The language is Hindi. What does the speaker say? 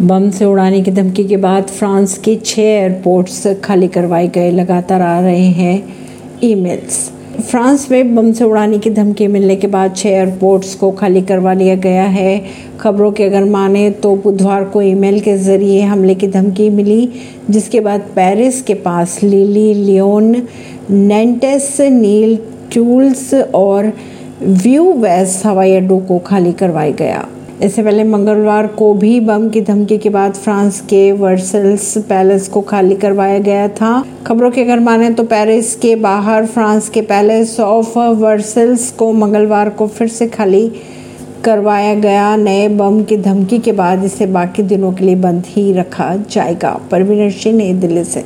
बम से उड़ाने की धमकी के बाद फ्रांस के छह एयरपोर्ट्स खाली करवाए गए, लगातार आ रहे हैं ईमेल्स। फ्रांस में बम से उड़ाने की धमकी मिलने के बाद छह एयरपोर्ट्स को खाली करवा लिया गया है। खबरों के अगर माने तो बुधवार को ईमेल के ज़रिए हमले की धमकी मिली, जिसके बाद पेरिस के पास लिली लियोन, नेंटेस, नील टूल्स और व्यू वेस्ट हवाई अड्डों को खाली करवाया गया। इससे पहले मंगलवार को भी बम की धमकी के बाद फ्रांस के वर्सल्स पैलेस को खाली करवाया गया था। खबरों के अगर माने तो पेरिस के बाहर फ्रांस के पैलेस ऑफ़ वर्सल्स को मंगलवार को फिर से खाली करवाया गया। नए बम की धमकी के बाद इसे बाकी दिनों के लिए बंद ही रखा जाएगा। परवीन सिंह नई दिल्ली से।